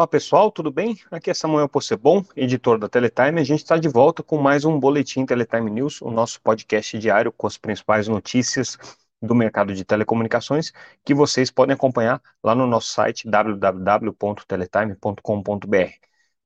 Olá pessoal, tudo bem? Aqui é Samuel Possebon, editor da Teletime. A gente está de volta com mais um Boletim Teletime News, o nosso podcast diário com as principais notícias do mercado de telecomunicações que vocês podem acompanhar lá no nosso site www.teletime.com.br.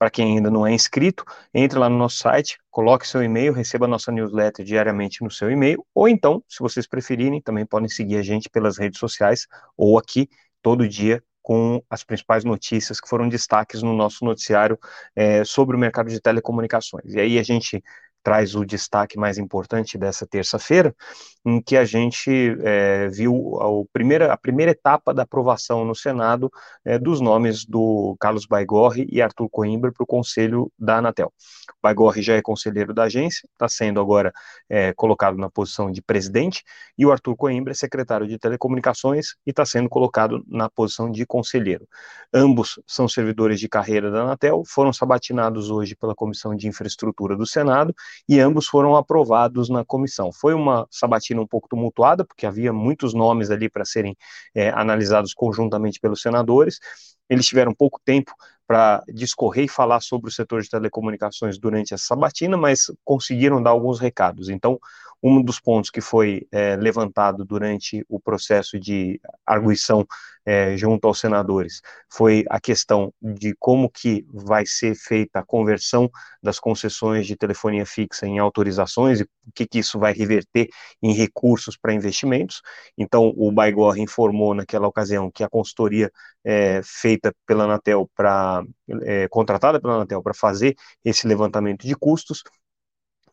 Para quem ainda não é inscrito, entre lá no nosso site, coloque seu e-mail, receba nossa newsletter diariamente no seu e-mail, ou então, se vocês preferirem, também podem seguir a gente pelas redes sociais ou aqui todo dia com as principais notícias que foram destaques no nosso noticiário é, sobre o mercado de telecomunicações. E aí a gente traz o destaque mais importante dessa terça-feira, em que a gente é, viu a primeira, a primeira etapa da aprovação no Senado é, dos nomes do Carlos Baigorre e Arthur Coimbra para o conselho da Anatel. O Baigorre já é conselheiro da agência, está sendo agora é, colocado na posição de presidente, e o Arthur Coimbra é secretário de telecomunicações e está sendo colocado na posição de conselheiro. Ambos são servidores de carreira da Anatel, foram sabatinados hoje pela Comissão de Infraestrutura do Senado e ambos foram aprovados na comissão. Foi uma sabatina um pouco tumultuada, porque havia muitos nomes ali para serem é, analisados conjuntamente pelos senadores. Eles tiveram pouco tempo para discorrer e falar sobre o setor de telecomunicações durante essa sabatina, mas conseguiram dar alguns recados. Então, um dos pontos que foi é, levantado durante o processo de arguição é, junto aos senadores foi a questão de como que vai ser feita a conversão das concessões de telefonia fixa em autorizações e o que, que isso vai reverter em recursos para investimentos. Então, o Baigor informou naquela ocasião que a consultoria é, feita pela Anatel para é, contratada pela Anatel para fazer esse levantamento de custos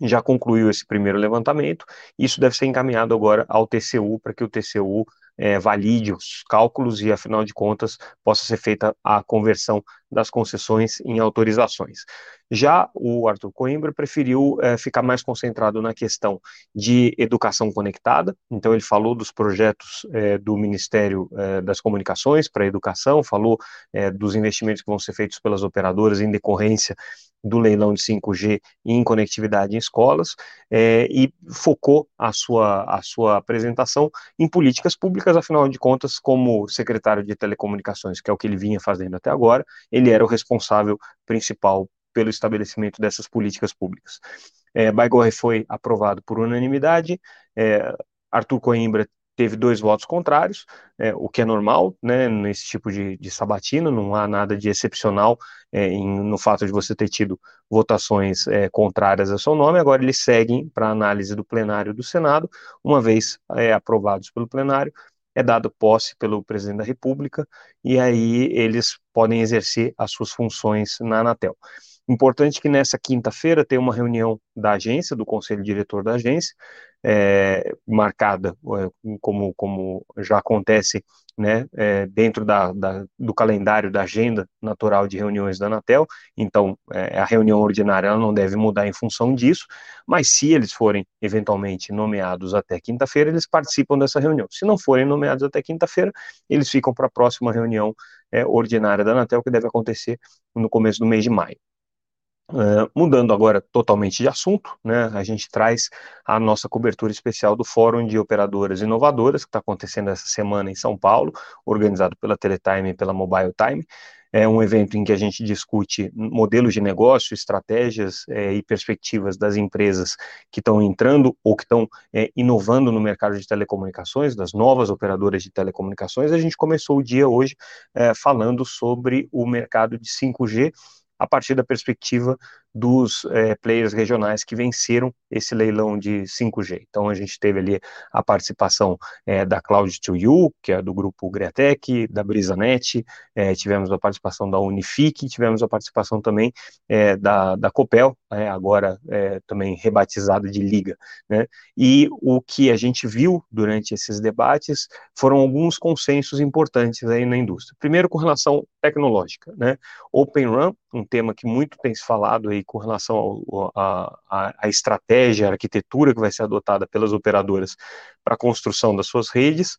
já concluiu esse primeiro levantamento, isso deve ser encaminhado agora ao TCU, para que o TCU é, valide os cálculos e, afinal de contas, possa ser feita a conversão das concessões em autorizações. Já o Arthur Coimbra preferiu é, ficar mais concentrado na questão de educação conectada, então ele falou dos projetos é, do Ministério é, das Comunicações para a educação, falou é, dos investimentos que vão ser feitos pelas operadoras em decorrência do leilão de 5G em conectividade em escolas é, e focou a sua, a sua apresentação em políticas públicas, afinal de contas, como secretário de telecomunicações, que é o que ele vinha fazendo até agora, ele era o responsável principal pelo estabelecimento dessas políticas públicas. É, Baigorre foi aprovado por unanimidade, é, Arthur Coimbra teve dois votos contrários, é, o que é normal, né, nesse tipo de, de sabatina, não há nada de excepcional é, em, no fato de você ter tido votações é, contrárias ao seu nome, agora eles seguem para análise do plenário do Senado, uma vez é, aprovados pelo plenário, é dado posse pelo presidente da República, e aí eles podem exercer as suas funções na Anatel. Importante que nessa quinta-feira tem uma reunião da agência, do conselho diretor da agência, é, marcada, é, como, como já acontece né, é, dentro da, da, do calendário da agenda natural de reuniões da Anatel, então é, a reunião ordinária não deve mudar em função disso, mas se eles forem eventualmente nomeados até quinta-feira, eles participam dessa reunião. Se não forem nomeados até quinta-feira, eles ficam para a próxima reunião é, ordinária da Anatel, que deve acontecer no começo do mês de maio. Uh, mudando agora totalmente de assunto, né, a gente traz a nossa cobertura especial do Fórum de Operadoras Inovadoras, que está acontecendo essa semana em São Paulo, organizado pela Teletime e pela Mobile Time. É um evento em que a gente discute modelos de negócio, estratégias é, e perspectivas das empresas que estão entrando ou que estão é, inovando no mercado de telecomunicações, das novas operadoras de telecomunicações. A gente começou o dia hoje é, falando sobre o mercado de 5G a partir da perspectiva dos é, players regionais que venceram esse leilão de 5G. Então a gente teve ali a participação é, da Cloud2U, que é do grupo Greatec, da BrisaNet, é, tivemos a participação da Unifique, tivemos a participação também da, da Copel, né, agora também rebatizada de Liga. Né? E o que a gente viu durante esses debates foram alguns consensos importantes aí na indústria. Primeiro com relação tecnológica, né? Open um tema que muito tem se falado aí com relação à estratégia, à arquitetura que vai ser adotada pelas operadoras para a construção das suas redes,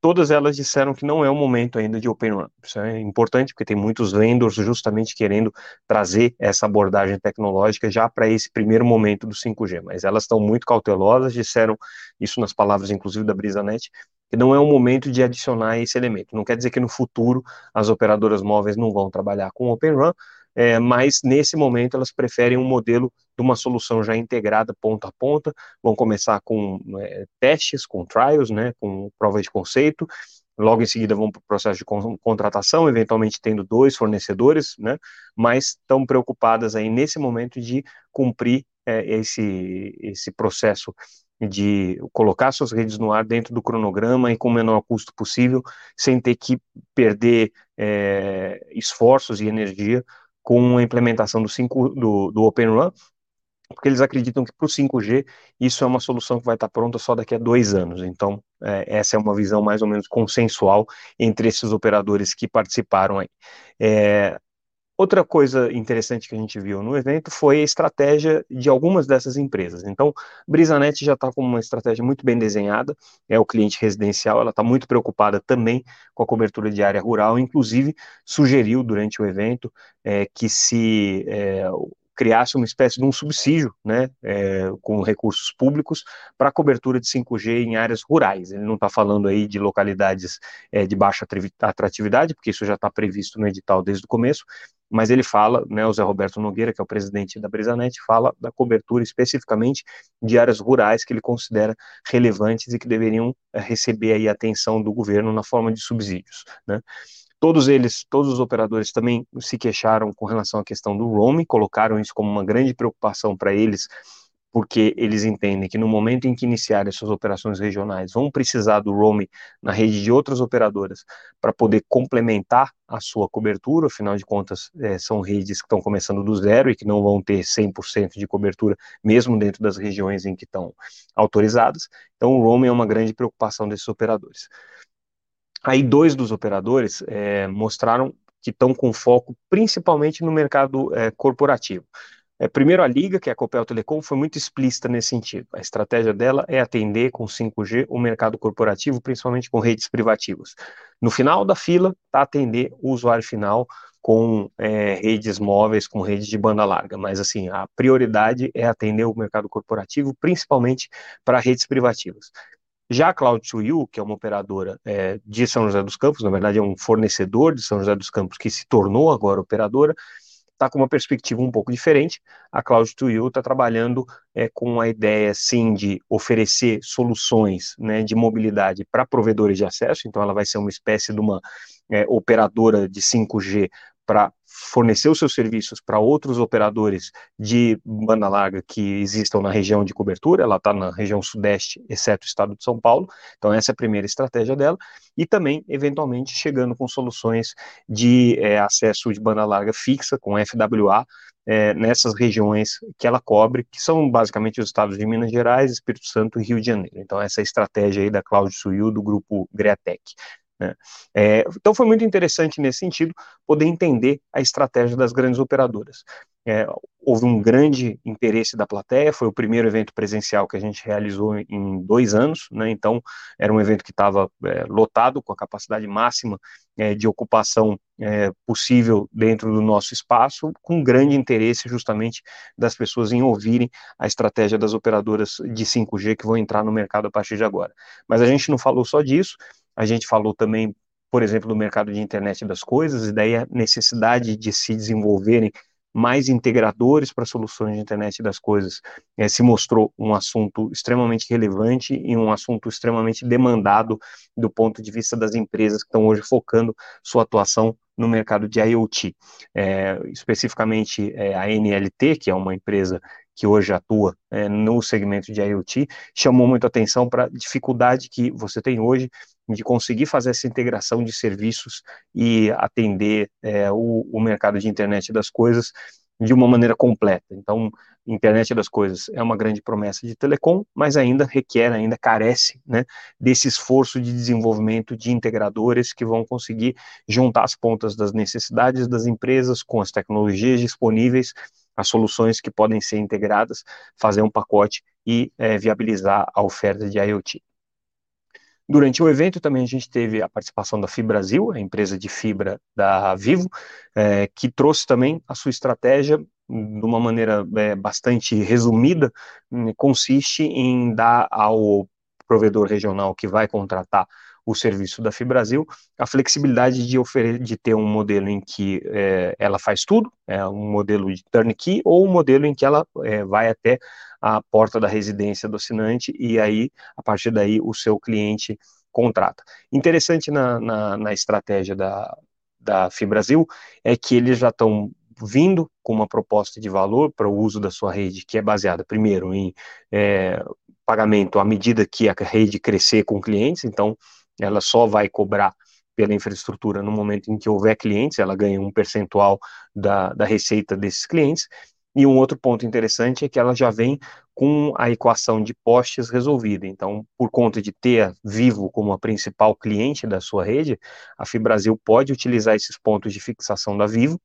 todas elas disseram que não é o momento ainda de Open Run. Isso é importante porque tem muitos vendors justamente querendo trazer essa abordagem tecnológica já para esse primeiro momento do 5G, mas elas estão muito cautelosas, disseram isso nas palavras inclusive da BrisaNet, que não é o momento de adicionar esse elemento. Não quer dizer que no futuro as operadoras móveis não vão trabalhar com Open Run, é, mas nesse momento elas preferem um modelo de uma solução já integrada ponta a ponta, vão começar com é, testes, com trials, né, com provas de conceito, logo em seguida vão para o processo de contratação, eventualmente tendo dois fornecedores, né, mas estão preocupadas aí nesse momento de cumprir é, esse, esse processo de colocar suas redes no ar dentro do cronograma e com o menor custo possível, sem ter que perder é, esforços e energia com a implementação do, 5, do, do Open Run, porque eles acreditam que para o 5G isso é uma solução que vai estar pronta só daqui a dois anos. Então, é, essa é uma visão mais ou menos consensual entre esses operadores que participaram aí. É, Outra coisa interessante que a gente viu no evento foi a estratégia de algumas dessas empresas. Então, Brisanet já está com uma estratégia muito bem desenhada, é o cliente residencial, ela está muito preocupada também com a cobertura de área rural, inclusive sugeriu durante o evento é, que se é, criasse uma espécie de um subsídio, né, é, com recursos públicos para cobertura de 5G em áreas rurais. Ele não está falando aí de localidades é, de baixa atratividade, porque isso já está previsto no edital desde o começo, mas ele fala, né, o Zé Roberto Nogueira, que é o presidente da Brisanet, fala da cobertura especificamente de áreas rurais que ele considera relevantes e que deveriam é, receber aí atenção do governo na forma de subsídios, né. Todos eles, todos os operadores também se queixaram com relação à questão do roaming, colocaram isso como uma grande preocupação para eles, porque eles entendem que no momento em que iniciarem suas operações regionais, vão precisar do roaming na rede de outras operadoras para poder complementar a sua cobertura, afinal de contas, é, são redes que estão começando do zero e que não vão ter 100% de cobertura, mesmo dentro das regiões em que estão autorizadas. Então, o roaming é uma grande preocupação desses operadores. Aí dois dos operadores é, mostraram que estão com foco principalmente no mercado é, corporativo. É, primeiro, a Liga, que é a Copel Telecom, foi muito explícita nesse sentido. A estratégia dela é atender com 5G o mercado corporativo, principalmente com redes privativas. No final da fila, está atender o usuário final com é, redes móveis, com redes de banda larga. Mas, assim, a prioridade é atender o mercado corporativo, principalmente para redes privativas. Já a Cloud2U, que é uma operadora é, de São José dos Campos, na verdade é um fornecedor de São José dos Campos que se tornou agora operadora, está com uma perspectiva um pouco diferente. A Cloud2U está trabalhando é, com a ideia, sim, de oferecer soluções né, de mobilidade para provedores de acesso, então ela vai ser uma espécie de uma é, operadora de 5G para fornecer os seus serviços para outros operadores de banda larga que existam na região de cobertura, ela está na região sudeste, exceto o estado de São Paulo, então essa é a primeira estratégia dela, e também, eventualmente, chegando com soluções de é, acesso de banda larga fixa, com FWA, é, nessas regiões que ela cobre, que são basicamente os estados de Minas Gerais, Espírito Santo e Rio de Janeiro. Então, essa é a estratégia aí da Cláudio Suil, do grupo Greatec. Né? É, então foi muito interessante nesse sentido poder entender a estratégia das grandes operadoras. É, houve um grande interesse da plateia, foi o primeiro evento presencial que a gente realizou em dois anos, né, então era um evento que estava é, lotado, com a capacidade máxima é, de ocupação é, possível dentro do nosso espaço, com grande interesse justamente das pessoas em ouvirem a estratégia das operadoras de 5G que vão entrar no mercado a partir de agora. Mas a gente não falou só disso, a gente falou também, por exemplo, do mercado de internet das coisas, e daí a necessidade de se desenvolverem mais integradores para soluções de internet das coisas é, se mostrou um assunto extremamente relevante e um assunto extremamente demandado do ponto de vista das empresas que estão hoje focando sua atuação no mercado de IoT. É, especificamente é, a NLT, que é uma empresa que hoje atua é, no segmento de IoT, chamou muito atenção para a dificuldade que você tem hoje de conseguir fazer essa integração de serviços e atender é, o, o mercado de internet das coisas de uma maneira completa. Então, internet das coisas é uma grande promessa de telecom, mas ainda requer, ainda carece, né, desse esforço de desenvolvimento de integradores que vão conseguir juntar as pontas das necessidades das empresas com as tecnologias disponíveis as soluções que podem ser integradas, fazer um pacote e é, viabilizar a oferta de IoT. Durante o evento também a gente teve a participação da Fibrasil, a empresa de fibra da Vivo, é, que trouxe também a sua estratégia de uma maneira é, bastante resumida, né, consiste em dar ao provedor regional que vai contratar o serviço da Fibrasil, a flexibilidade de, de ter um modelo em que é, ela faz tudo, é um modelo de turnkey, ou um modelo em que ela é, vai até a porta da residência do assinante e aí, a partir daí, o seu cliente contrata. Interessante na, na, na estratégia da, da Fibrasil é que eles já estão vindo com uma proposta de valor para o uso da sua rede, que é baseada, primeiro, em é, pagamento à medida que a rede crescer com clientes, então ela só vai cobrar pela infraestrutura no momento em que houver clientes, ela ganha um percentual da, da receita desses clientes. E um outro ponto interessante é que ela já vem com a equação de postes resolvida. Então, por conta de ter a Vivo como a principal cliente da sua rede, a Fibrasil pode utilizar esses pontos de fixação da Vivo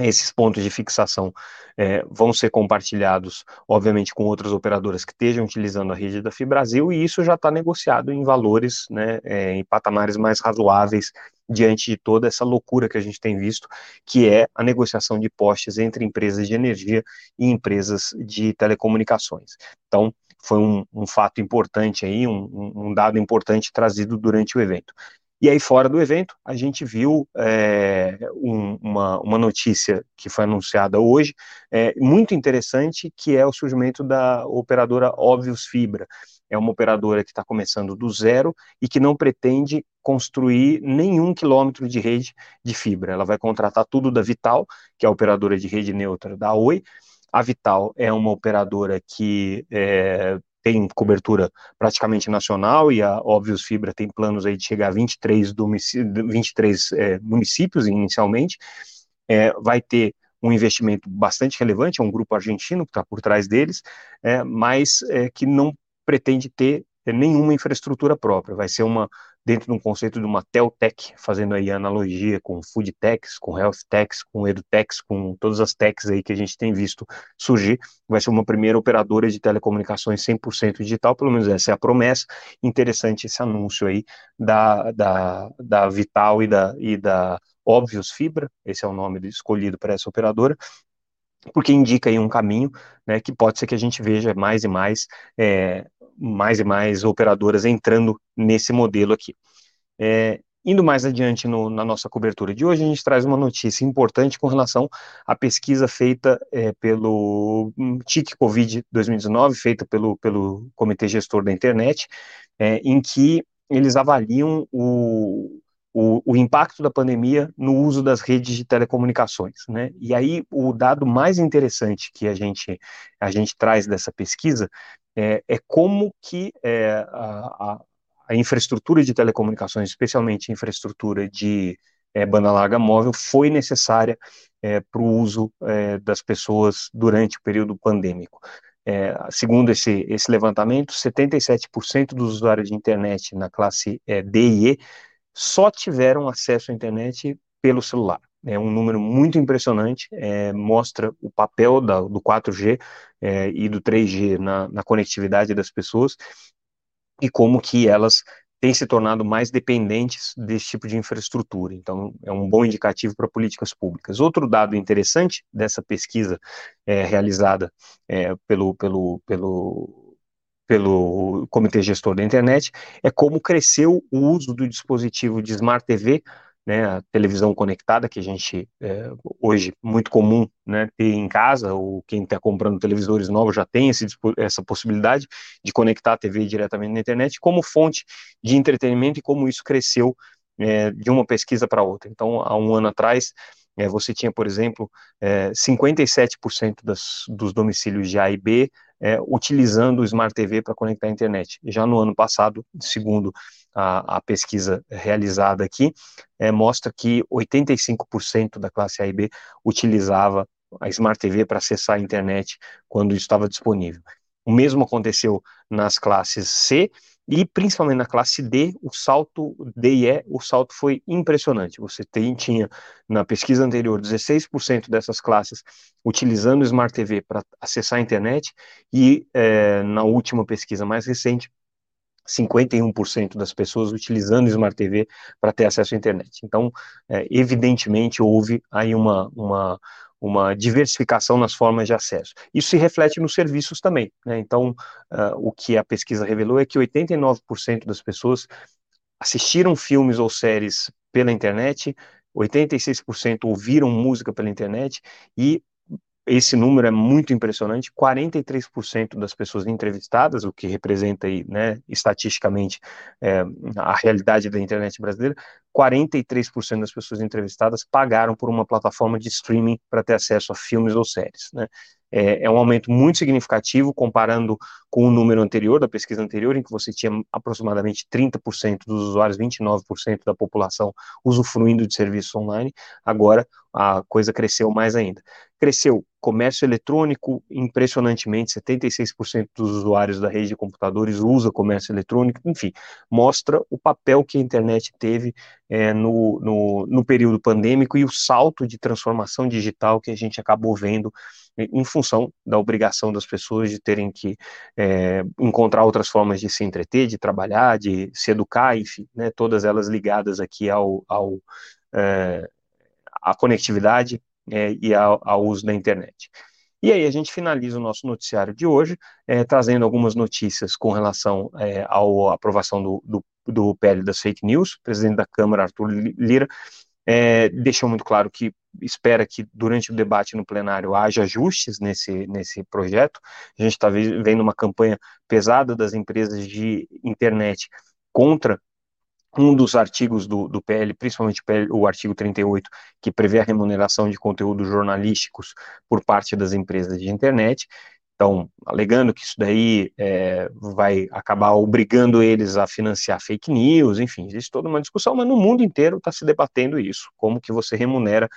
esses pontos de fixação é, vão ser compartilhados, obviamente, com outras operadoras que estejam utilizando a rede da Fibrasil, e isso já está negociado em valores, né, é, em patamares mais razoáveis, diante de toda essa loucura que a gente tem visto, que é a negociação de postes entre empresas de energia e empresas de telecomunicações. Então, foi um, um fato importante aí, um, um dado importante trazido durante o evento. E aí, fora do evento, a gente viu é, um, uma, uma notícia que foi anunciada hoje, é, muito interessante, que é o surgimento da operadora Óbvios Fibra. É uma operadora que está começando do zero e que não pretende construir nenhum quilômetro de rede de fibra. Ela vai contratar tudo da Vital, que é a operadora de rede neutra da Oi. A Vital é uma operadora que é, tem cobertura praticamente nacional e a Óbvios Fibra tem planos aí de chegar a 23, 23 é, municípios inicialmente, é, vai ter um investimento bastante relevante, é um grupo argentino que está por trás deles, é, mas é, que não pretende ter nenhuma infraestrutura própria, vai ser uma dentro de um conceito de uma teltech, fazendo aí analogia com food techs, com health techs, com edutechs, com todas as techs aí que a gente tem visto surgir, vai ser uma primeira operadora de telecomunicações 100% digital, pelo menos essa é a promessa, interessante esse anúncio aí da, da, da Vital e da, e da Óbvios Fibra, esse é o nome escolhido para essa operadora, porque indica aí um caminho, né, que pode ser que a gente veja mais e mais é, mais e mais operadoras entrando nesse modelo aqui. É, indo mais adiante no, na nossa cobertura de hoje, a gente traz uma notícia importante com relação à pesquisa feita é, pelo hum, TIC Covid 2019, feita pelo, pelo Comitê Gestor da Internet, em que eles avaliam o, o, o, impacto da pandemia no uso das redes de telecomunicações, né? E aí o dado mais interessante que a gente a gente traz dessa pesquisa é, é como que é, a, a, infraestrutura de telecomunicações, especialmente a infraestrutura de é, banda larga móvel, foi necessária é, para o uso é, das pessoas durante o período pandêmico. É, segundo esse, esse levantamento, 77% dos usuários de internet na classe D e E só tiveram acesso à internet pelo celular é um número muito impressionante, é, mostra o papel da, do 4G é, e do 3G na, na, conectividade das pessoas e como que elas têm se tornado mais dependentes desse tipo de infraestrutura. Então, é um bom indicativo para políticas públicas. Outro dado interessante dessa pesquisa é, realizada é, pelo, pelo, pelo pelo Comitê Gestor da Internet, é como cresceu o uso do dispositivo de Smart TV né, a televisão conectada, que a gente, é, hoje, muito comum né, ter em casa, ou quem está comprando televisores novos já tem esse, essa possibilidade de conectar a TV diretamente na internet, como fonte de entretenimento e como isso cresceu é, de uma pesquisa para outra. Então, há um ano atrás, é, você tinha, por exemplo, é, 57% das, dos domicílios de A e B é, utilizando o Smart TV para conectar a internet. Já no ano passado, segundo a, a pesquisa realizada aqui, é, mostra que 85% da classe A e B utilizava a Smart TV para acessar a internet quando estava disponível. O mesmo aconteceu nas classes C e principalmente na classe D, o salto D e E, o salto foi impressionante. Você tem, tinha na pesquisa anterior 16% dessas classes utilizando o Smart TV para acessar a internet e é, na última pesquisa mais recente 51% das pessoas utilizando Smart TV para ter acesso à internet. Então, é, evidentemente, houve aí uma, uma, uma diversificação nas formas de acesso. Isso se reflete nos serviços também. Né? Então, uh, o que a pesquisa revelou é que 89% das pessoas assistiram filmes ou séries pela internet, 86% ouviram música pela internet e esse número é muito impressionante, 43% das pessoas entrevistadas, o que representa aí, né, estatisticamente é, a realidade da internet brasileira, 43% das pessoas entrevistadas pagaram por uma plataforma de streaming para ter acesso a filmes ou séries, né, é, é, um aumento muito significativo comparando com o número anterior, da pesquisa anterior, em que você tinha aproximadamente 30% dos usuários, 29% da população usufruindo de serviços online, agora a coisa cresceu mais ainda. Cresceu comércio eletrônico, impressionantemente, 76% dos usuários da rede de computadores usa comércio eletrônico, enfim, mostra o papel que a internet teve é, no, no, no período pandêmico e o salto de transformação digital que a gente acabou vendo em função da obrigação das pessoas de terem que é, encontrar outras formas de se entreter, de trabalhar, de se educar, enfim, né, todas elas ligadas aqui ao, ao é, à conectividade é, e ao, ao, uso da internet. E aí a gente finaliza o nosso noticiário de hoje, é, trazendo algumas notícias com relação à aprovação do, do, do PL das fake news. O presidente da Câmara, Arthur Lira, é, deixou muito claro que espera que durante o debate no plenário haja ajustes nesse, nesse projeto. A gente está vendo uma campanha pesada das empresas de internet contra um dos artigos do, do PL, principalmente o, PL, o artigo 38, que prevê a remuneração de conteúdos jornalísticos por parte das empresas de internet. Então, alegando que isso daí é, vai acabar obrigando eles a financiar fake news, enfim, existe toda uma discussão, mas no mundo inteiro está se debatendo isso, como que você remunera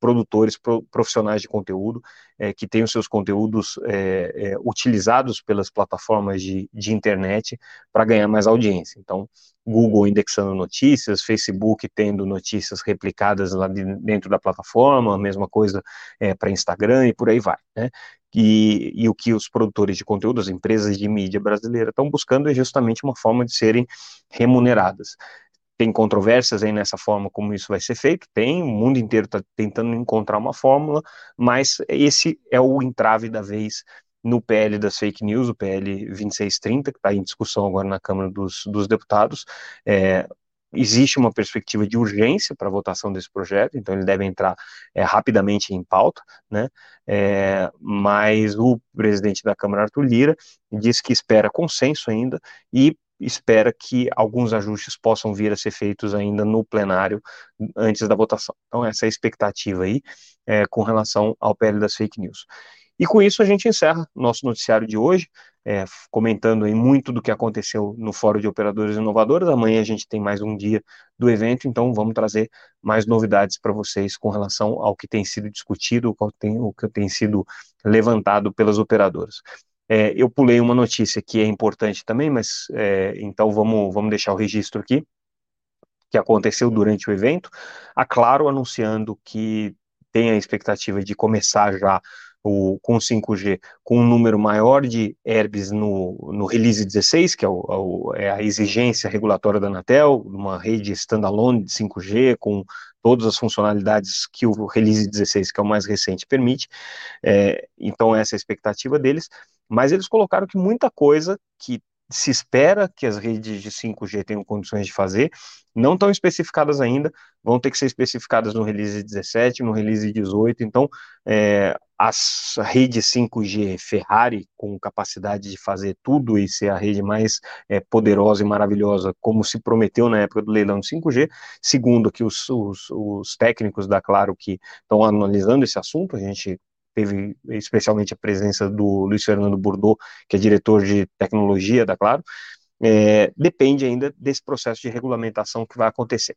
produtores, pro, profissionais de conteúdo, é, que têm os seus conteúdos é, é, utilizados pelas plataformas de, de internet para ganhar mais audiência. Então, Google indexando notícias, Facebook tendo notícias replicadas lá dentro da plataforma, a mesma coisa é, para Instagram e por aí vai, né? E, e, o que os produtores de conteúdo, as empresas de mídia brasileira estão buscando é justamente uma forma de serem remuneradas tem controvérsias aí nessa forma como isso vai ser feito, tem, o mundo inteiro está tentando encontrar uma fórmula, mas esse é o entrave da vez no PL das fake news, o PL 2630, que está em discussão agora na Câmara dos, dos Deputados. É, existe uma perspectiva de urgência para a votação desse projeto, então ele deve entrar é, rapidamente em pauta, né? É, mas o presidente da Câmara, Arthur Lira, disse que espera consenso ainda e espera que alguns ajustes possam vir a ser feitos ainda no plenário antes da votação. Então, essa é a expectativa aí é, com relação ao PL das fake news. E com isso a gente encerra nosso noticiário de hoje, é, comentando aí muito do que aconteceu no Fórum de Operadores Inovadores. Amanhã a gente tem mais um dia do evento, então vamos trazer mais novidades para vocês com relação ao que tem sido discutido, o que tem, que tem sido levantado pelas operadoras. É, eu pulei uma notícia que é importante também, mas é, então vamos, vamos deixar o registro aqui, que aconteceu durante o evento. A Claro anunciando que tem a expectativa de começar já o, com 5G com um número maior de herbes no, no release 16, que é, o, é, a exigência regulatória da Anatel, uma rede standalone de 5G com todas as funcionalidades que o release 16, que é o mais recente, permite. É, então essa é a expectativa deles mas eles colocaram que muita coisa que se espera que as redes de 5G tenham condições de fazer, não estão especificadas ainda, vão ter que ser especificadas no release 17, no release 18, então é, as redes 5G Ferrari, com capacidade de fazer tudo e ser a rede mais é, poderosa e maravilhosa, como se prometeu na época do leilão de 5G, segundo que os, os, os técnicos da Claro que estão analisando esse assunto, a gente teve especialmente a presença do Luiz Fernando Bordeaux, que é diretor de tecnologia da Claro, é, depende ainda desse processo de regulamentação que vai acontecer.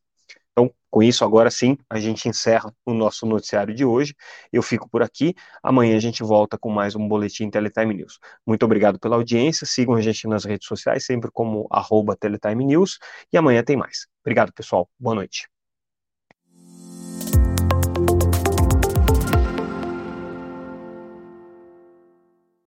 Então, com isso, agora sim, a gente encerra o nosso noticiário de hoje. Eu fico por aqui. Amanhã a gente volta com mais um Boletim Teletime News. Muito obrigado pela audiência. Sigam a gente nas redes sociais, sempre como arroba Teletime News. E amanhã tem mais. Obrigado, pessoal. Boa noite.